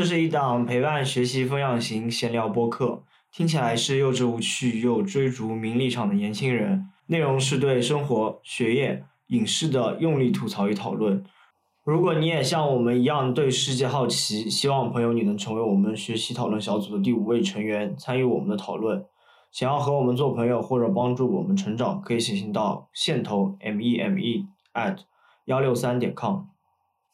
这是一档陪伴学习风向型闲聊播客，听起来是幼稚无趣又追逐名利场的年轻人，内容是对生活、学业、影视的用力吐槽与讨论。如果你也像我们一样对世界好奇，希望朋友你能成为我们学习讨论小组的第五位成员，参与我们的讨论。想要和我们做朋友或者帮助我们成长，可以写信到线头 m e m e at 幺六三点 com。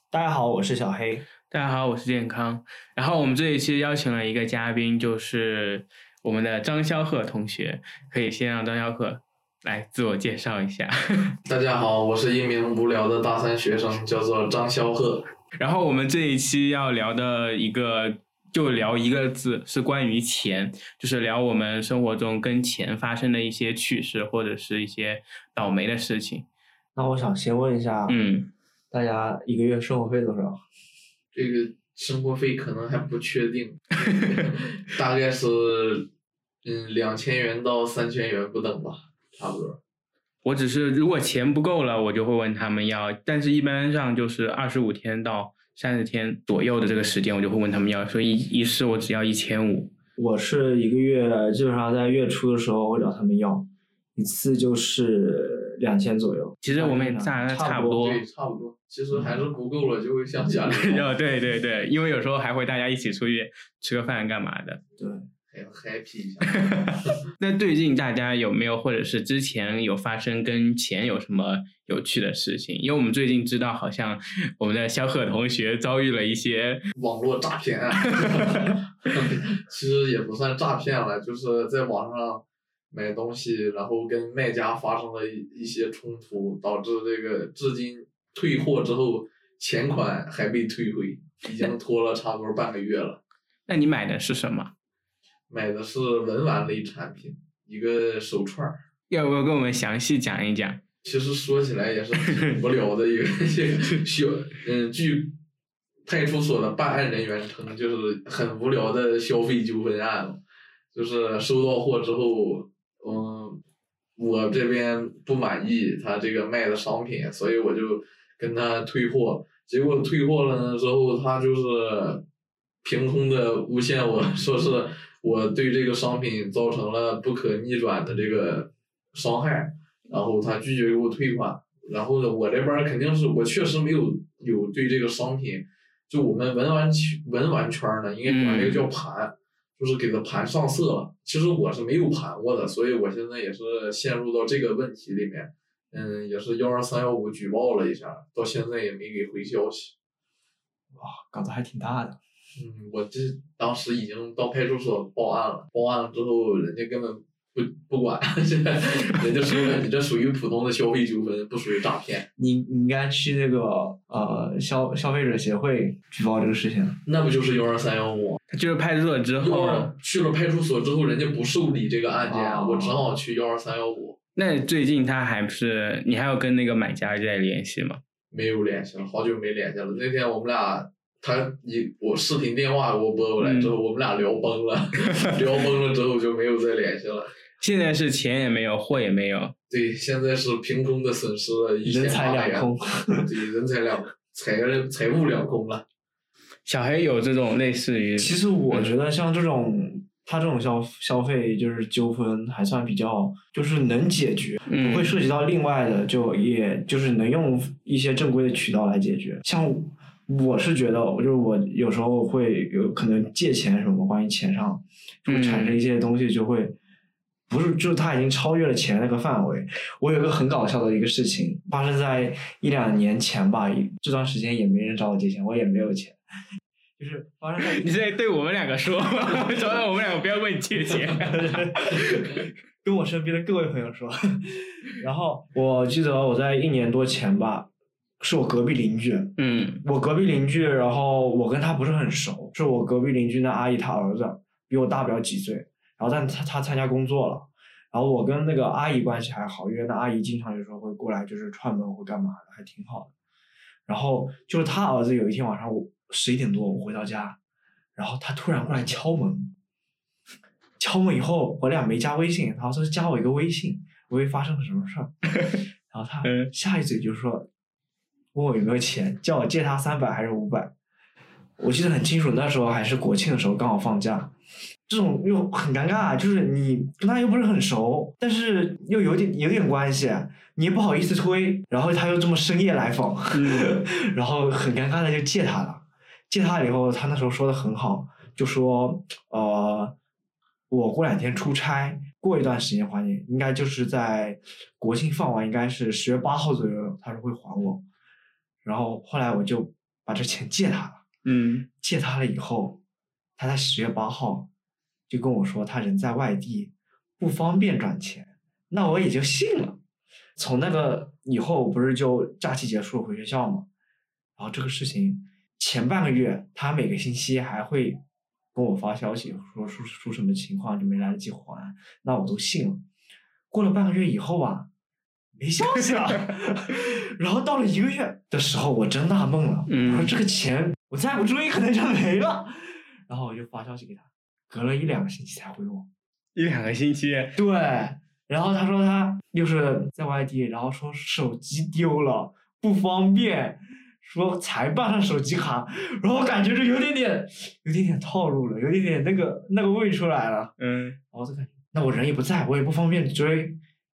大家好，我是小黑。大家好，我是健康。然后我们这一期邀请了一个嘉宾，就是我们的张肖鹤同学。可以先让张肖鹤来自我介绍一下。大家好，我是一名无聊的大三学生，叫做张肖鹤。然后我们这一期要聊的一个，就聊一个字，是关于钱，就是聊我们生活中跟钱发生的一些趣事，或者是一些倒霉的事情。那我想先问一下，嗯，大家一个月生活费多少？这个生活费可能还不确定，大概是嗯两千元到三千元不等吧，差不多。我只是如果钱不够了，我就会问他们要，但是一般上就是二十五天到三十天左右的这个时间，我就会问他们要，所以一次我只要一千五。我是一个月基本上在月初的时候会找他们要，一次就是两千左右。其实我们也大大概差不不多。对，差不多。其实还是不够了，就会想家里 要，哦，对对对，因为有时候还会大家一起出去吃个饭干嘛的。对，还要 happy 一下。那最近大家有没有，或者是之前有发生跟钱有什么有趣的事情？因为我们最近知道，好像我们的肖贺同学遭遇了一些 网络诈骗案，其实也不算诈骗了，就是在网上买东西，然后跟卖家发生了一一些冲突，导致这个至今退货之后钱款还被退回，已经拖了差不多半个月了。那你买的是什么？买的是文玩类产品，一个手串儿。要不要跟我们详细讲一讲？其实说起来也是挺无聊的一个 一个小，嗯，据派出所的办案人员称，就是很无聊的消费纠纷案。就是收到货之后，嗯，我这边不满意他这个卖的商品，所以我就跟他退货。结果退货了呢之后，他就是凭空的诬陷我 说是我对这个商品造成了不可逆转的这个伤害。然后他拒绝给我退款，然后呢，我这边肯定是我确实没有有对这个商品，就我们文玩圈文玩圈呢，应该管这个叫盘，就是给它盘上色了。其实我是没有盘过的，所以我现在也是陷入到这个问题里面，嗯，也是幺二三幺五举报了一下，到现在也没给回消息。哇，搞得还挺大的。嗯，我这当时已经到派出所报案了，报案了之后，人家根本不不管，现在人家说了，你这属于普通的消费纠纷，不属于诈骗。你你应该去那个呃消消费者协会举报这个事情。那不就是幺二三幺五？就是派出所之后，去了派出所之后，人家不受理这个案件，啊我只好去幺二三幺五，那最近他还不是你还有跟那个买家在联系吗？没有联系了，好久没联系了。那天我们俩，他一我视频电话给我拨过来之后，我们俩聊崩了，聊崩了之后就没有再联系了。现在是钱也没有，货也没有。对，现在是凭空的损失了一人财两空对，人财两财财务两空了。小黑有这种类似于，其实我觉得像这种他这种消消费就是纠纷还算比较就是能解决，嗯不会涉及到另外的，就也就是能用一些正规的渠道来解决。像我是觉得，就是我有时候会有可能借钱什么，关于钱上就会产生一些东西，就会。不是，就是他已经超越了钱那个范围。我有一个很搞笑的一个事情，发生在一两年前吧。这段时间也没人找我借钱，我也没有钱，就是发生在你是在对我们两个说吗？找到我们两个不要问你借钱。跟我身边的各位朋友说。然后我记得我在一年多前吧，是我隔壁邻居，嗯我隔壁邻居，然后我跟他不是很熟，是我隔壁邻居那阿姨她儿子比我大不了几岁，然后但他他参加工作了，然后我跟那个阿姨关系还好，因为那阿姨经常有时候会过来就是串门或干嘛的，还挺好的。然后就是他儿子有一天晚上我十一点多我回到家，然后他突然过来敲门，敲门以后我俩没加微信，然后说加我一个微信，我以为发生了什么事儿，然后他嗯下一嘴就说问我有没有钱，叫我借他三百还是五百，我记得很清楚，那时候还是国庆的时候，刚好放假。这种又很尴尬，就是你跟他又不是很熟，但是又有点有点关系，你也不好意思推，然后他又这么深夜来访，然后很尴尬的就借他了。借他了以后，他那时候说的很好，就说呃，我过两天出差，过一段时间还你，应该就是在国庆放完，应该是十月八号左右，他说会还我。然后后来我就把这钱借他了，嗯借他了以后，他在十月八号就跟我说他人在外地，不方便转钱，那我也就信了。从那个以后不是就假期结束回学校嘛，然后这个事情前半个月他每个星期还会跟我发消息说出出什么情况就没来得及还，那我都信了。过了半个月以后啊，没消息了。然后到了一个月的时候，我真纳闷了，嗯我说这个钱我再不追可能就没了。然后我就发消息给他，隔了一两个星期才回我。一两个星期，对，然后他说他又是在外地，然后说手机丢了不方便，说才办上手机卡，然后我感觉这有点点有点点套路了，有点点那个那个味出来了。嗯然后就感觉，那我人也不在，我也不方便追，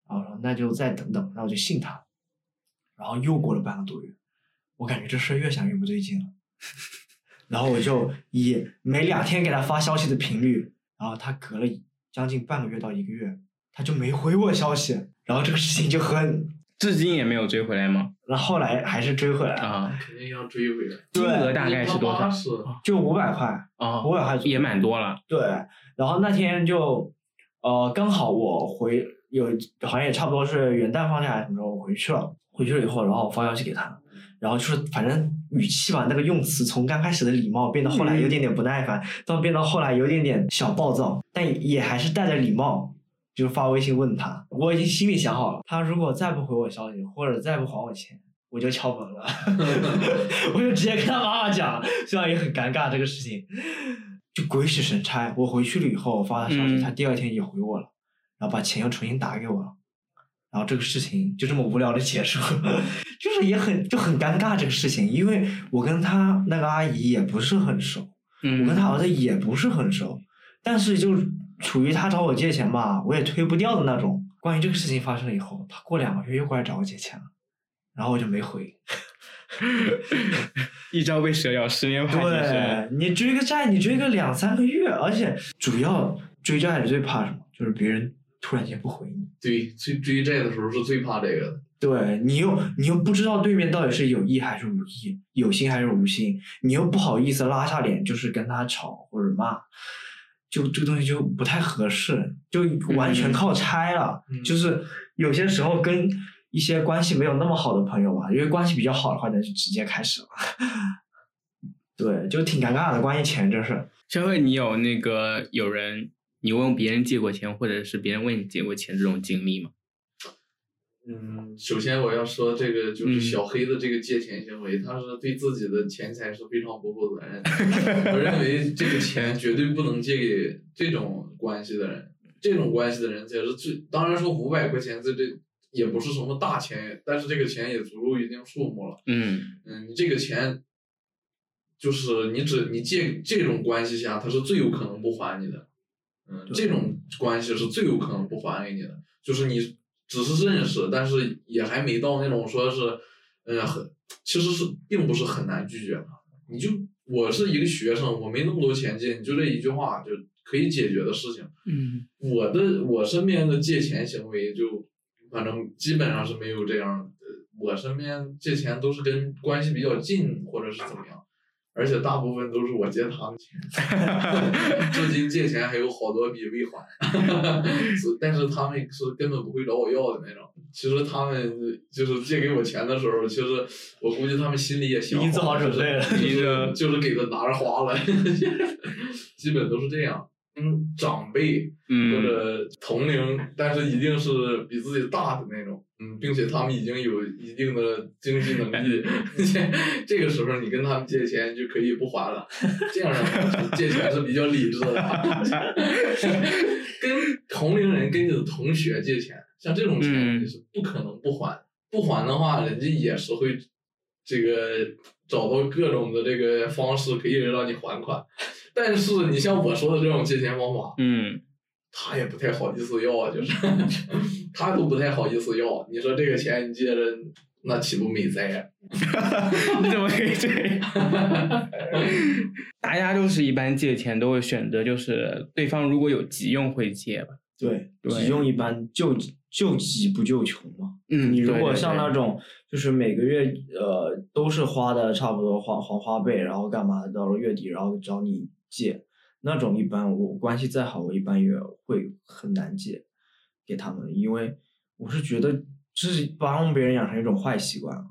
然后说那就再等等，那我就信他。然后又过了半个多月，我感觉这事越想越不对劲了，然后我就以每两天给他发消息的频率，然后他隔了将近半个月到一个月，他就没回我消息，然后这个事情就很，至今也没有追回来吗？那后后来还是追回来了，啊，肯定要追回来。金额大概是多少？是就五百块，啊，五百块也蛮多了。对，然后那天就，呃，刚好我回有好像也差不多是元旦放假还是什么时候，我回去了。回去了以后，然后我发消息给他，然后就是反正语气吧，那个用词从刚开始的礼貌变到后来有点点不耐烦，到变到后来有点点小暴躁，但也还是带着礼貌，就是发微信问他。我已经心里想好了，他如果再不回我消息，或者再不还我钱，我就敲门了，我就直接跟他妈妈讲，虽然也很尴尬这个事情。就鬼使神差，我回去了以后我发了消息，嗯他第二天也回我了，然后把钱又重新打给我了，然后这个事情就这么无聊的结束，就是也很就很尴尬这个事情，因为我跟他那个阿姨也不是很熟，嗯，我跟他儿子也不是很熟，但是就处于他找我借钱吧，我也推不掉的那种。关于这个事情发生了以后，他过两个月又过来找我借钱了，然后我就没回。一朝被蛇咬，十年怕井绳。对你追个债，你追个两三个月，而且主要追债最怕什么？就是别人突然间不回你。对，追追债的时候是最怕这个的。对你又你又不知道对面到底是有意还是无意，有心还是无心，你又不好意思拉下脸，就是跟他吵或者骂，就这个东西就不太合适，就完全靠猜了。嗯就是有些时候跟一些关系没有那么好的朋友吧，因为关系比较好的话，那就直接开始了。对，就挺尴尬的，关于钱这事。小慧，你有那个有人你问别人借过钱，或者是别人问你借过钱这种经历吗？嗯，首先我要说这个就是嗯小黑的这个借钱行为，他是对自己的钱财是非常不负责任的。我认为这个钱绝对不能借给这种关系的人，这种关系的人才是最。当然说五百块钱在这也不是什么大钱，但是这个钱也足够一定数目了。嗯嗯，你这个钱，就是你只你借这种关系下，他是最有可能不还你的。嗯，这种关系是最有可能不还给你的，就是你只是认识，但是也还没到那种说是，呃，很其实是并不是很难拒绝的。你就我是一个学生，我没那么多钱借，你就这一句话就可以解决的事情。嗯我的我身边的借钱行为就反正基本上是没有这样的，我身边借钱都是跟关系比较近或者是怎么样，而且大部分都是我借他们钱，至今借钱还有好多笔未还，是但是他们是根本不会找我要的那种。其实他们就是借给我钱的时候，其实我估计他们心里也想好准备了 就是给他拿着花了，基本都是这样。嗯，长辈或嗯者同龄，但是一定是比自己大的那种，嗯，并且他们已经有一定的经济能力，这个时候你跟他们借钱就可以不还了，这样的话借钱是比较理智的。跟同龄人、跟你的同学借钱，像这种钱嗯。你是不可能不还，不还的话，人家也是会这个找到各种的这个方式可以让你还款，但是你像我说的这种借钱方法，嗯，他也不太好意思要啊，就是他都不太好意思要。你说这个钱你借着，那岂不美哉呀？你怎么可以这样？大家就是一般借钱都会选择，就是对方如果有急用会借吧。对，对急用一般救救急不救穷嘛。嗯你如果像那种就是每个月呃都是花的差不多花还花呗，然后干嘛到了月底然后找你借，那种一般我关系再好，我一般也会很难借给他们，因为我是觉得这是帮别人养成一种坏习惯了。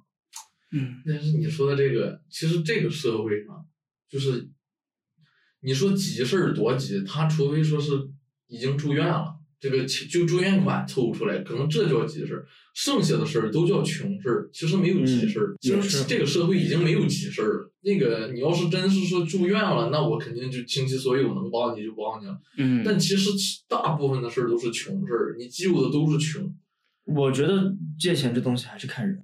嗯但是你说的这个，其实这个社会上，就是你说急事儿多急，他除非说是已经住院了，这个就住院款凑不出来，可能这叫急事儿，剩下的事儿都叫穷事儿。其实没有急事儿，其嗯也是实这个社会已经没有急事儿了。那个你要是真是说住院了，那我肯定就倾其所有能帮你就帮你了。嗯，但其实大部分的事儿都是穷事儿，你救的都是穷。我觉得借钱这东西还是看人。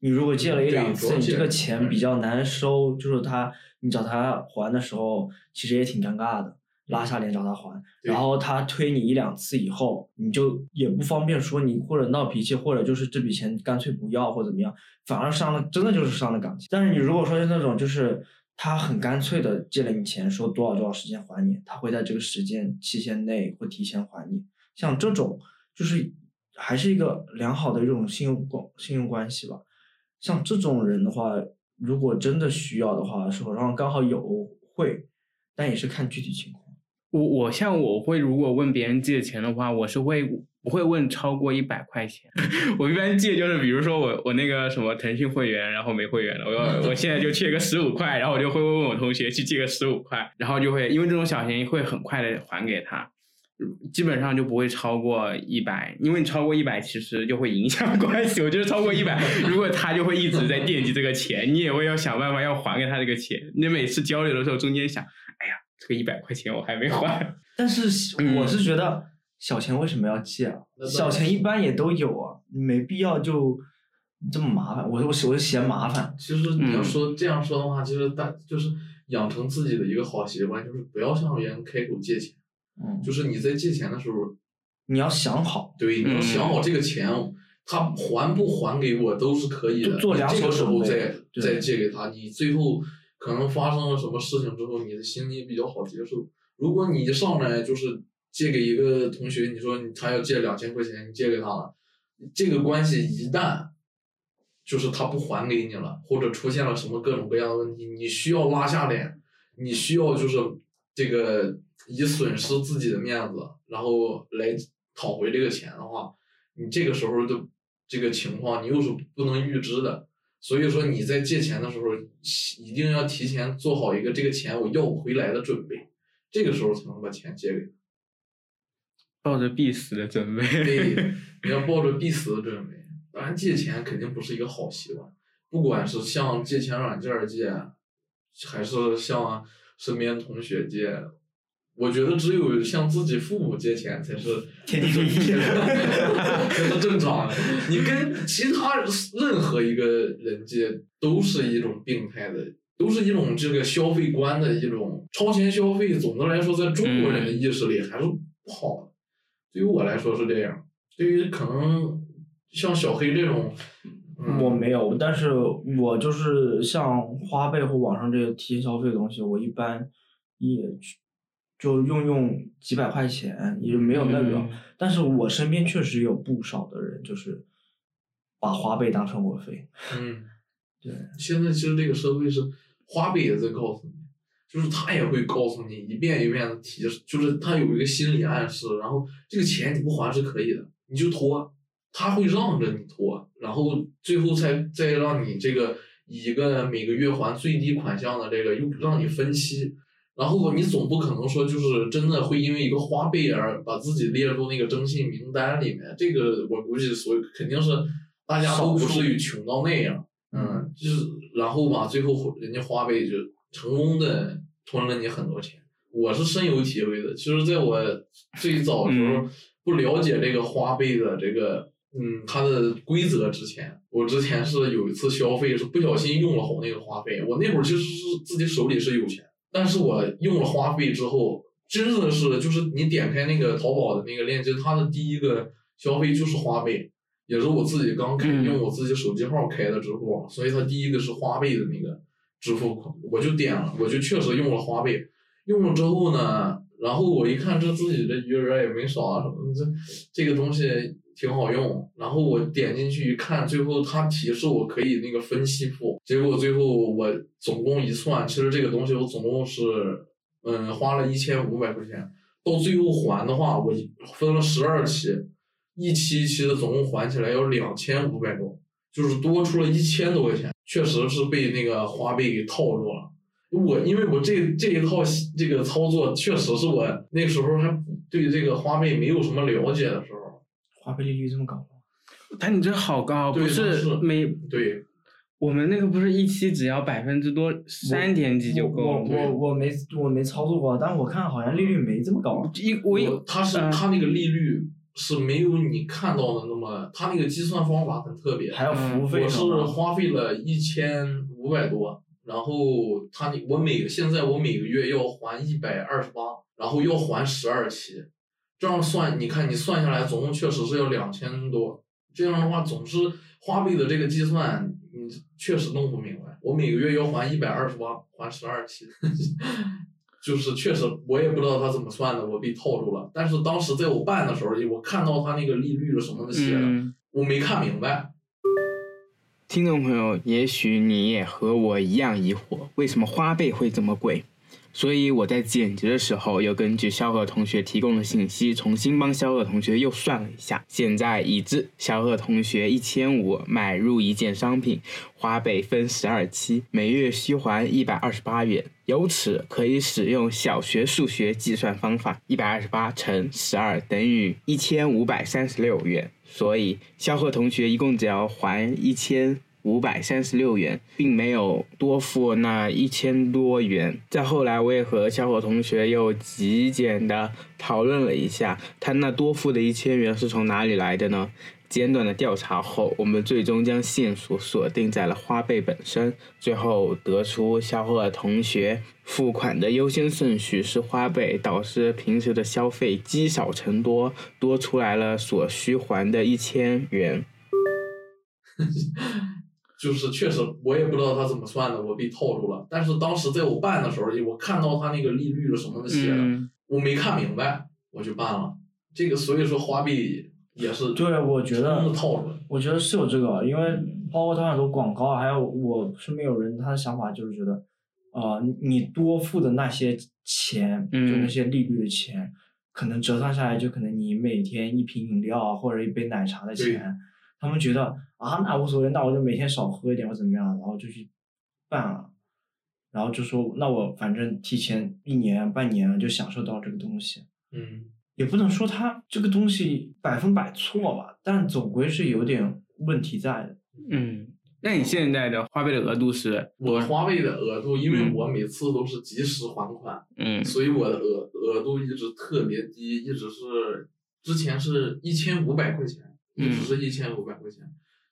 你如果借了一两次，你这个钱比较难收，就是他你找他还的时候，其实也挺尴尬的，拉下脸找他还。然后他推你一两次以后，你就也不方便说你或者闹脾气，或者就是这笔钱干脆不要或者怎么样，反而伤了真的就是伤了感情。但是你如果说是那种就是他很干脆的借了你钱，说多少多少时间还你，他会在这个时间期限内会提前还你，像这种就是还是一个良好的一种信用关信用关系吧。像这种人的话，如果真的需要的话，手上刚好有会，但也是看具体情况。我我像我会如果问别人借钱的话，我是会不会问超过一百块钱。我一般借就是比如说我我那个什么腾讯会员，然后没会员了，我我现在就缺个十五块，然后我就会问我同学去借个十五块，然后就会因为这种小钱会很快的还给他。基本上就不会超过一百，因为你超过一百，其实就会影响关系。我觉得超过一百，如果他就会一直在惦记这个钱，你也会要想办法要还给他这个钱。你每次交流的时候，中间想，这个一百块钱我还没还。但是嗯我是觉得小钱为什么要借啊？小钱一般也都有啊，没必要就这么麻烦。我我我就嫌麻烦。其实你要嗯说、这样说的话，其实大就是养成自己的一个好习惯，就是不要向别人开口借钱。嗯，就是你在借钱的时候，你要想好，对，你要嗯想好这个钱，他还不还给我都是可以的。做两你这个时手准备候再再借给他，你最后可能发生了什么事情之后，你的心里比较好接受。如果你一上来就是借给一个同学，你说他要借两千块钱，你借给他了，这个关系一旦就是他不还给你了，或者出现了什么各种各样的问题，你需要拉下脸，你需要就是这个以损失自己的面子，然后来讨回这个钱的话，你这个时候的这个情况你又是不能预知的，所以说你在借钱的时候一定要提前做好一个这个钱我要不回来的准备，这个时候才能把钱借给他。抱着必死的准备。对，你要抱着必死的准备。当然，借钱肯定不是一个好习惯，不管是向借钱软件借，还是向身边同学借，我觉得只有向自己父母借钱才是天经地义正 才是正常的。你跟其他任何一个人借，都是一种病态的。都是一种这个消费观的一种超前消费，总的来说，在中国人的意识里还是不好的。对于我来说是这样，对于可能像小黑这种，嗯、我没有，但是我就是像花呗或网上这些提前消费的东西，我一般也就用用几百块钱，也没有那个。嗯但是我身边确实有不少的人，就是把花呗当生活费。嗯，对，现在其实这个社会是花呗也在告诉你，就是他也会告诉你一遍一遍的提示，就是他有一个心理暗示，然后这个钱你不还是可以的，你就拖，他会让着你拖，然后最后才再让你这个以一个每个月还最低款项的这个又让你分期。然后你总不可能说就是真的会因为一个花呗而把自己列入那个征信名单里面，这个我估计所有肯定是大家都不至于穷到那样，嗯，就是然后吧，最后人家花呗就成功的吞了你很多钱，我是深有体会的。其实在我最早的时候嗯不了解这个花呗的这个嗯它的规则之前，我之前是有一次消费是不小心用了好那个花呗，我那会儿其实是自己手里是有钱，但是我用了花呗之后，真的是就是你点开那个淘宝的那个链接，它的第一个消费就是花呗。也是我自己刚开嗯用我自己手机号开的支付宝，所以它第一个是花呗的那个支付款，我就点了，我就确实用了花呗。用了之后呢，然后我一看这自己的余额也没少啊什么，这这个东西挺好用。然后我点进去一看，最后它提示我可以那个分期付，结果最后我总共一算，其实这个东西我总共是嗯花了一千五百块钱，到最后还的话，我分了十二期。一期一期的总共还起来要两千五百多，就是多出了一千多块钱，确实是被那个花呗给套住了。我因为我这这一套这个操作，确实是我那时候还对这个花呗没有什么了解的时候。花呗利率这么高吗？但你这好高，不是是每对，我们那个不是一期只要百分之多三点几就我够了。我我我没我没操作过，但我看好像利率没这么高。一我一我它是嗯它那个利率是没有你看到的那么，它那个计算方法很特别。还要服务嗯费我是花费了一千五百多，然后他那我每现在我每个月要还一百二十八，然后要还十二期，这样算你看你算下来总共确实是要两千多，这样的话总是花呗的这个计算你确实弄不明白，我每个月要还一百二十八，还十二期。就是确实，我也不知道他怎么算的，我被套住了。但是当时在我办的时候，我看到他那个利率什么的写的，嗯，我没看明白。听众朋友，也许你也和我一样疑惑，为什么花呗会这么贵？所以我在剪辑的时候，又根据肖贺同学提供的信息，重新帮肖贺同学又算了一下。现在已知肖贺同学一千五买入一件商品，花呗分十二期，每月需还一百二十八元。由此可以使用小学数学计算方法，一百二十八乘十二等于一千五百三十六元。所以肖贺同学一共只要还一千五百三十六元，并没有多付那一千多元。再后来，我也和小伙同学又极简的讨论了一下，他那多付的一千元是从哪里来的呢？简短的调查后，我们最终将线索锁定在了花呗本身，最后得出小伙同学付款的优先顺序是花呗，导致平时的消费积少成多，多出来了所需还的一千元。就是确实我也不知道他怎么算的，我被套住了。但是当时在我办的时候，我看到他那个利率什么的写的，嗯我没看明白，我就办了。这个所以说花呗也是对，我觉得真的套路。我觉得是有这个，因为包括他很多广告，还有我身边有人他的想法就是觉得，呃，你你多付的那些钱，就那嗯些利率的钱，可能折算下来就可能你每天一瓶饮料啊或者一杯奶茶的钱，他们觉得啊那无所谓，那我就每天少喝一点或怎么样，然后就去办了，然后就说那我反正提前一年半年就享受到这个东西，嗯，也不能说它这个东西百分百错吧，但总归是有点问题在的。嗯，那你现在的花呗的额度是？我花呗的额度，因为嗯。我每次都是及时还款，嗯。所以我的额额度一直特别低，一直是之前是一千五百块钱，一直是一千五百块钱。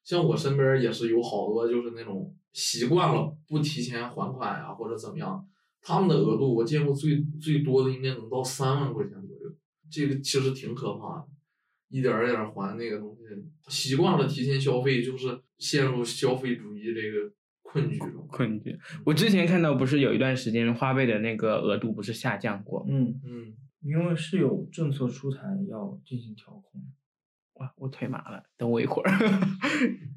像我身边也是有好多就是那种习惯了不提前还款呀、或者怎么样，他们的额度我见过最最多的应该能到三万块钱左右，这个其实挺可怕的。一点儿一点儿还那个东西，习惯了提前消费，就是陷入消费主义这个困局中。困局。我之前看到不是有一段时间花呗的那个额度不是下降过？嗯，嗯，因为是有政策出台要进行调控。哇，我腿麻了，等我一会儿。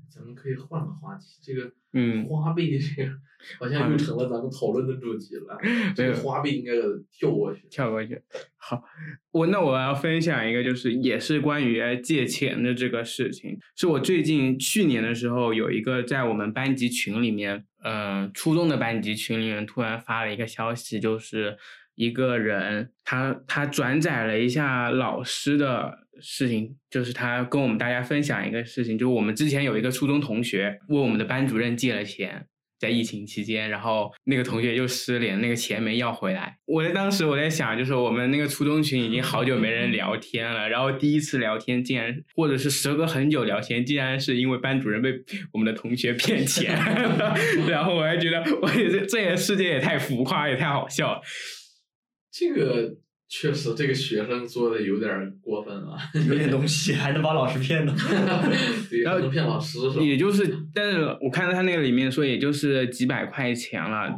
咱们可以换个话题，这个嗯花呗这个好像又成了咱们讨论的主题了。这个花呗应该给它跳过去。跳过去。好，我那我要分享一个，就是也是关于借钱的这个事情，是我最近去年的时候有一个在我们班级群里面，呃，初中的班级群里面突然发了一个消息，就是一个人他他转载了一下老师的事情，就是他跟我们大家分享一个事情，就是我们之前有一个初中同学问我们的班主任借了钱。在疫情期间，然后那个同学又失联，那个钱没要回来。我在当时我在想，就是我们那个初中群已经好久没人聊天了，然后第一次聊天竟然，或者是时隔很久聊天，竟然是因为班主任被我们的同学骗钱，然后我还觉得，我也这这也世界也太浮夸，也太好笑了。这个确实，这个学生做的有点过分了，有点东西，还能把老师骗呢。对，然后还能骗老师是吧？也就是，但是我看到他那个里面说，也就是几百块钱了，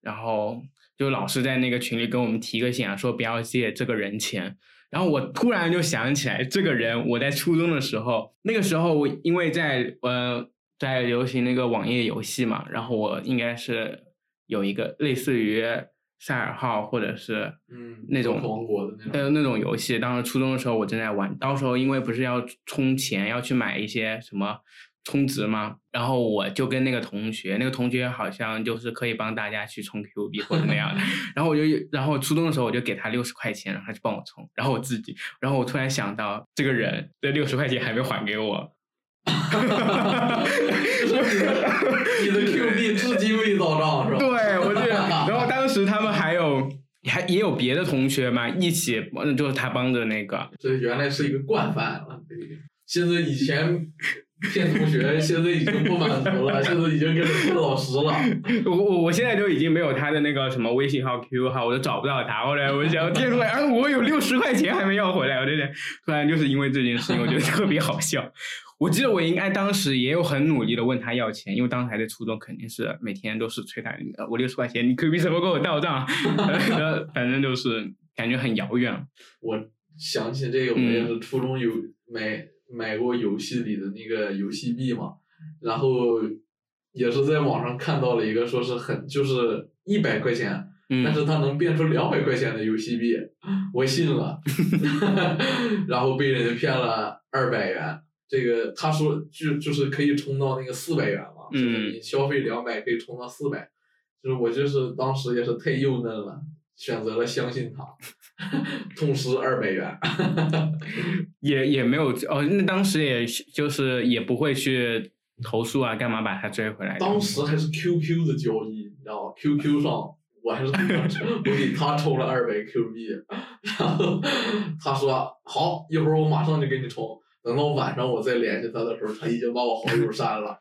然后就老师在那个群里跟我们提个醒啊，说不要借这个人钱。然后我突然就想起来，这个人我在初中的时候，那个时候我因为在呃在流行那个网页游戏嘛，然后我应该是有一个类似于赛尔号或者是嗯，那种斗王国的那种，呃那种游戏，当时初中的时候我正在玩，到时候因为不是要充钱，要去买一些什么充值嘛？然后我就跟那个同学，那个同学好像就是可以帮大家去充 Q 币或者那样的，然后我就然后初中的时候我就给他六十块钱，让他去帮我充，然后我自己，然后我突然想到这个人这六十块钱还没还给我。你的 Q 币至今未到账是吧？对，我觉得，然后当时他们还有 还也有别的同学嘛，一起，嗯就是他帮着那个，这原来是一个惯犯了。对现在以前骗同学，现在已经不满足了，现在已经开始骗老师了。我我我现在就已经没有他的那个什么微信号、QQ 号，我都找不到他。后来我想贴出来，啊，我有六十块钱还没要回来，我这点突然就是因为这件事情，我觉得特别好笑。我记得我应该当时也有很努力的问他要钱，因为当时还在初中，肯定是每天都是催他，呃我六十块钱，你 Q B 什么给我到账？呃 反正就是感觉很遥远。我想起这个，我也是初中有买买过游戏里的那个游戏币嘛，然后也是在网上看到了一个说是很就是一百块钱，但嗯，是它能变出两百块钱的游戏币，我信了，然后被人家骗了二百元。这个他说就就是可以充到那个四百元嘛，就是你消费两百可以充到四百，就是我就是当时也是太幼嫩了，选择了相信他，痛失二百元。也也没有哦，那当时也就是也不会去投诉啊，干嘛把他追回来？当时还是 QQ 的交易，你知道吗？QQ 上我还是 我给他充了二百 Q 币，然后他说好，一会儿我马上就给你充。等到晚上我再联系他的时候，他已经把我好友删了。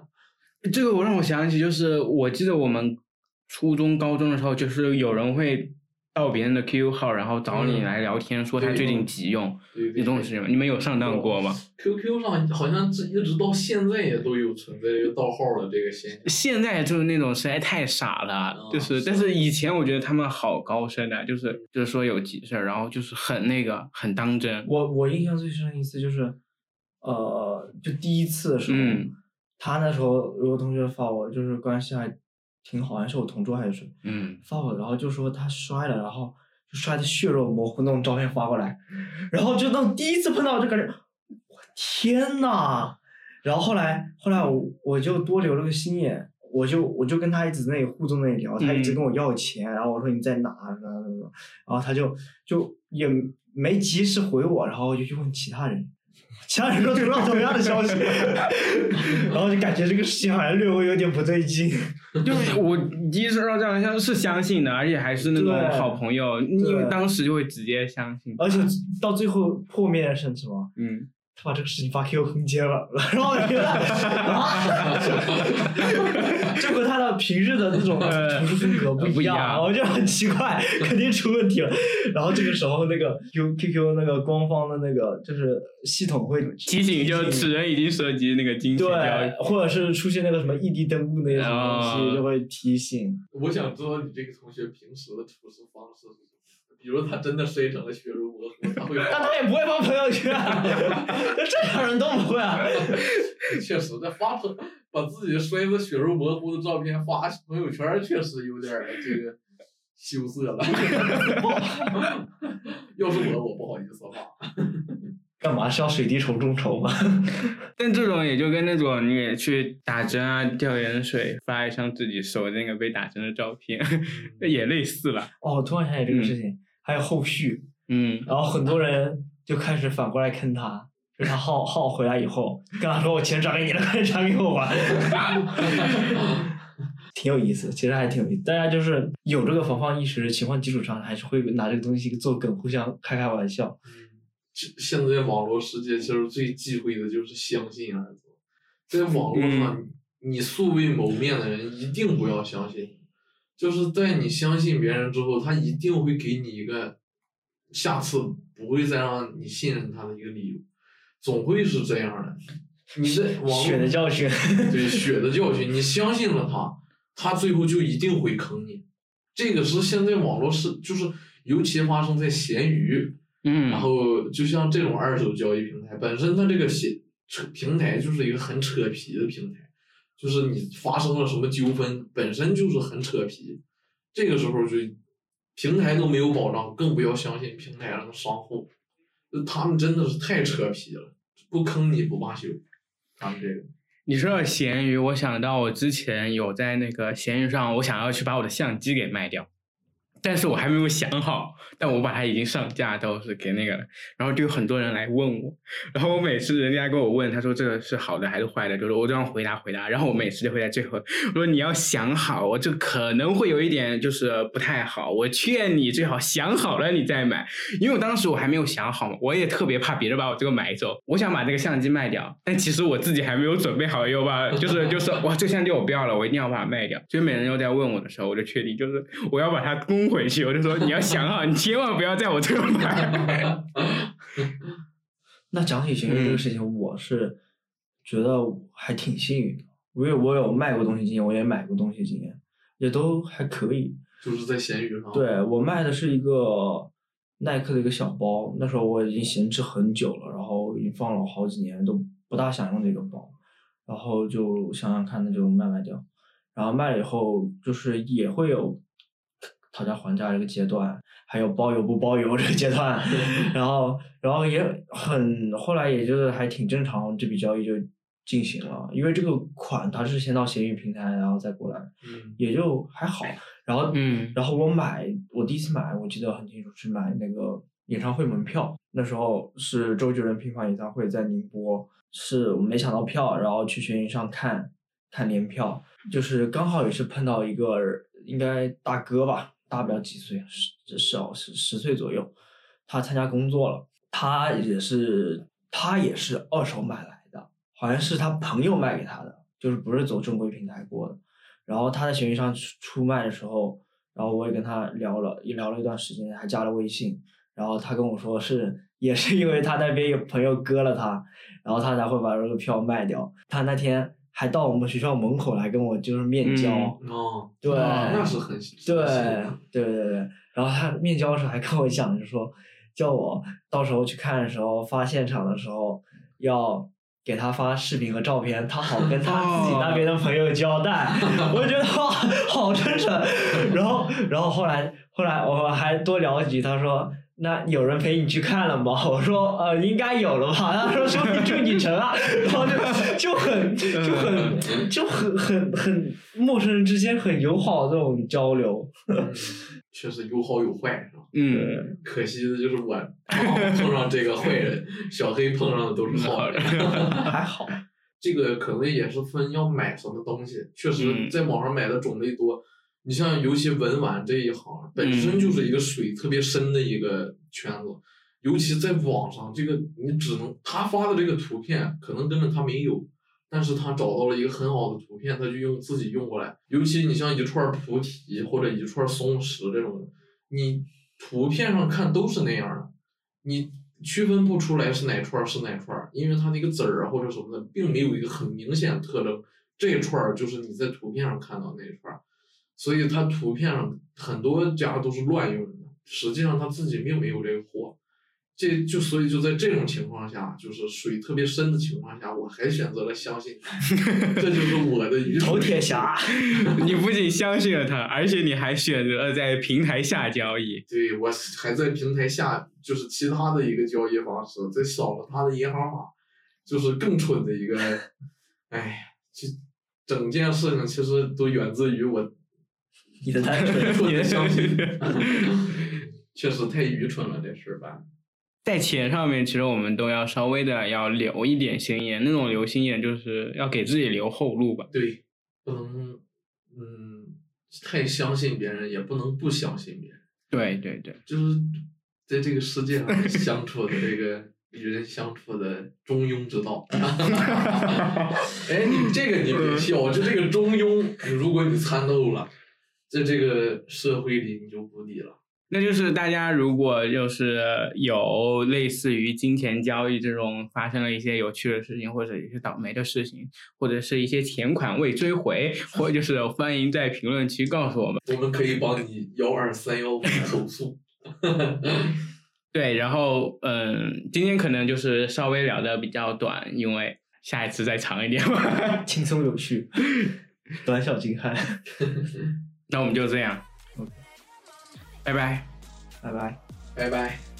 这个我让我想起，就是我记得我们初中、高中的时候，就是有人会盗别人的 QQ 号，然后找你嗯来聊天，说他最近急用，这种事情吗？你们有上当过吗？QQ 上好像这一直到现在也都有存在这个盗号的这个现象。现在就是那种实在太傻了，哦就是，是但是以前我觉得他们好高深的，就是就是说有急事儿，然后就是很那个很当真。我我印象最深的一次就是，呃，就第一次的时候，嗯他那时候有个同学发我，就是关系还挺好，好像是我同桌还是谁，嗯，发我，然后就说他摔了，然后就摔的血肉模糊那种照片发过来，然后就那种第一次碰到就感觉，我天呐！然后后来后来我我就多留了个心眼，我就我就跟他一直在那里互动那里聊，他一直嗯跟我要钱，然后我说你在哪儿什么什么，然后他就就也没及时回我，然后我就去问其他人。其他人都得到同样的消息，然后就感觉这个事情好像略微有点不对劲。就是我第一次收到这样的消息是相信的，而且还是那种好朋友，因为当时就会直接相信。而且到最后破灭的是什么？嗯，他把这个事情发 QQ 空间了，然后我觉得啊，这和他的平日的那种呃图书风格不一样我觉得很奇怪，肯定出问题了。然后这个时候，那个 Q QQ 那个官方的那个就是系统会提醒就此人已经涉及那个金钱交易对，或者是出现那个什么异地登录那些什么东西，啊就会提醒。我想知道你这个同学平时的处事方式是什么？比如他真的摔成了血肉模糊，他会 但他也不会发朋友圈啊，正常人都不会啊。确实，这发朋把自己摔得血肉模糊的照片发朋友圈，确实有点儿这个羞涩了。要是我，我不好意思发。干嘛是要水滴筹众筹吗？但这种也就跟那种你也去打针啊、吊盐水，发一张自己手那个被打针的照片，也类似了。哦，突然想起这个事情，还有后续，嗯，然后很多人就开始反过来坑他，就是他号号回来以后，跟他说我钱转给你了，快点转给我吧。挺有意思，其实还挺有意思。大家就是有这个防范意识的情况基础上，还是会拿这个东西做梗，互相开开玩笑。这现在网络世界其实最忌讳的就是相信二字，在网络上，你素未谋面的人一定不要相信你，就是在你相信别人之后，他一定会给你一个下次不会再让你信任他的一个理由，总会是这样的。你在网血的教训，对 血的教训，你相信了他，他最后就一定会坑你。这个是现在网络是就是尤其发生在闲鱼。嗯，然后就像这种二手交易平台，本身它这个写扯平台就是一个很扯皮的平台，就是你发生了什么纠纷，本身就是很扯皮。这个时候就平台都没有保障，更不要相信平台上的商户，他们真的是太扯皮了，不坑你不罢休。他们这个，你说到闲鱼，我想到我之前有在那个闲鱼上，我想要去把我的相机给卖掉。但是我还没有想好，但我把它已经上架，到是给那个了。然后就有很多人来问我，然后我每次人家跟我问，他说这个是好的还是坏的，就是我这样回答回答。然后我每次就会在最后我说你要想好，我这可能会有一点就是不太好，我劝你最好想好了你再买。因为我当时我还没有想好嘛，我也特别怕别人把我这个买走。我想把这个相机卖掉，但其实我自己还没有准备好要把，就是就是哇，这相机我不要了，我一定要把它卖掉。所以每人又在问我的时候，我就确定就是我要把它供。回去，我就说你要想好，你千万不要在我这买。那讲起闲鱼这个事情，我是觉得还挺幸运的，因为我有卖过东西经验，我也买过东西经验，也都还可以。就是在闲鱼上。对我卖的是一个耐克的一个小包，那时候我已经闲置很久了，然后已经放了好几年，都不大想用这个包，然后就想想看，那就卖卖掉。然后卖了以后，就是也会有。讨价还价这个阶段，还有包邮不包邮这个阶段，然后，然后也很后来也就是还挺正常，这笔交易就进行了。因为这个款它是先到闲鱼平台，然后再过来，也就还好。然后嗯，然后我买我第一次买，我记得很清楚，是买那个演唱会门票。那时候是周杰伦乒乓演唱会在宁波，是我没抢到票，然后去闲鱼上看看联票，就是刚好也是碰到一个应该大哥吧。大不了几岁，十少十十岁左右，他参加工作了，他也是他也是二手买来的，好像是他朋友卖给他的，就是不是走正规平台过的。然后他在闲鱼上出出卖的时候，然后我也跟他聊了，也聊了一段时间，还加了微信。然后他跟我说是也是因为他那边有朋友割了他，然后他才会把这个票卖掉。他那天。还到我们学校门口来跟我就是面交，哦，对，那是很对对对对，然后他面交的时候还跟我讲，就说叫我到时候去看的时候发现场的时候要给他发视频和照片，他好跟他自己那边的朋友交代。我就觉得哇，好真诚。然后然后后来后来我还多聊几句，他说。那有人陪你去看了吗？我说呃，应该有了吧。他说说明祝你成啊，然后就就很就很就很很很陌生人之间很友好的这种交流。确实有好有坏，是吧？嗯。可惜的就是我碰上这个坏人，小黑碰上的都是好人。还好。这个可能也是分要买什么东西，确实在网上买的种类多。你像尤其文玩这一行，本身就是一个水特别深的一个圈子，尤其在网上，这个你只能他发的这个图片，可能根本他没有，但是他找到了一个很好的图片，他就用自己用过来。尤其你像一串菩提或者一串松石这种，你图片上看都是那样的，你区分不出来是哪串是哪串，因为它那个籽儿啊或者什么的，并没有一个很明显的特征，这串就是你在图片上看到那串。所以他图片上很多家都是乱用的，实际上他自己并没有这个货，这就所以就在这种情况下，就是水特别深的情况下，我还选择了相信他，这就是我的头铁侠。你不仅相信了他，而且你还选择了在平台下交易。对，我还在平台下，就是其他的一个交易方式，再扫了他的银行码，就是更蠢的一个。哎，这整件事情其实都源自于我。你的单纯，你的相信，确实太愚蠢了，这事吧。在钱上面，其实我们都要稍微的要留一点心眼，那种留心眼就是要给自己留后路吧。对，不能嗯，太相信别人，也不能不相信别人。对对对，就是在这个世界上相处的这个与人相处的中庸之道。哎，你这个你别笑，就这个中庸，如果你参透了，在这个社会里你就无敌了。那就是大家如果就是有类似于金钱交易这种发生了一些有趣的事情，或者一些倒霉的事情，或者是一些钱款未追回，或者就是欢迎在评论区告诉我们。我们可以帮你幺二三幺五投诉。对，然后嗯，今天可能就是稍微聊的比较短，因为下一次再长一点吧。轻松有趣，短小精悍。那我们就这样，拜拜。拜拜。拜拜。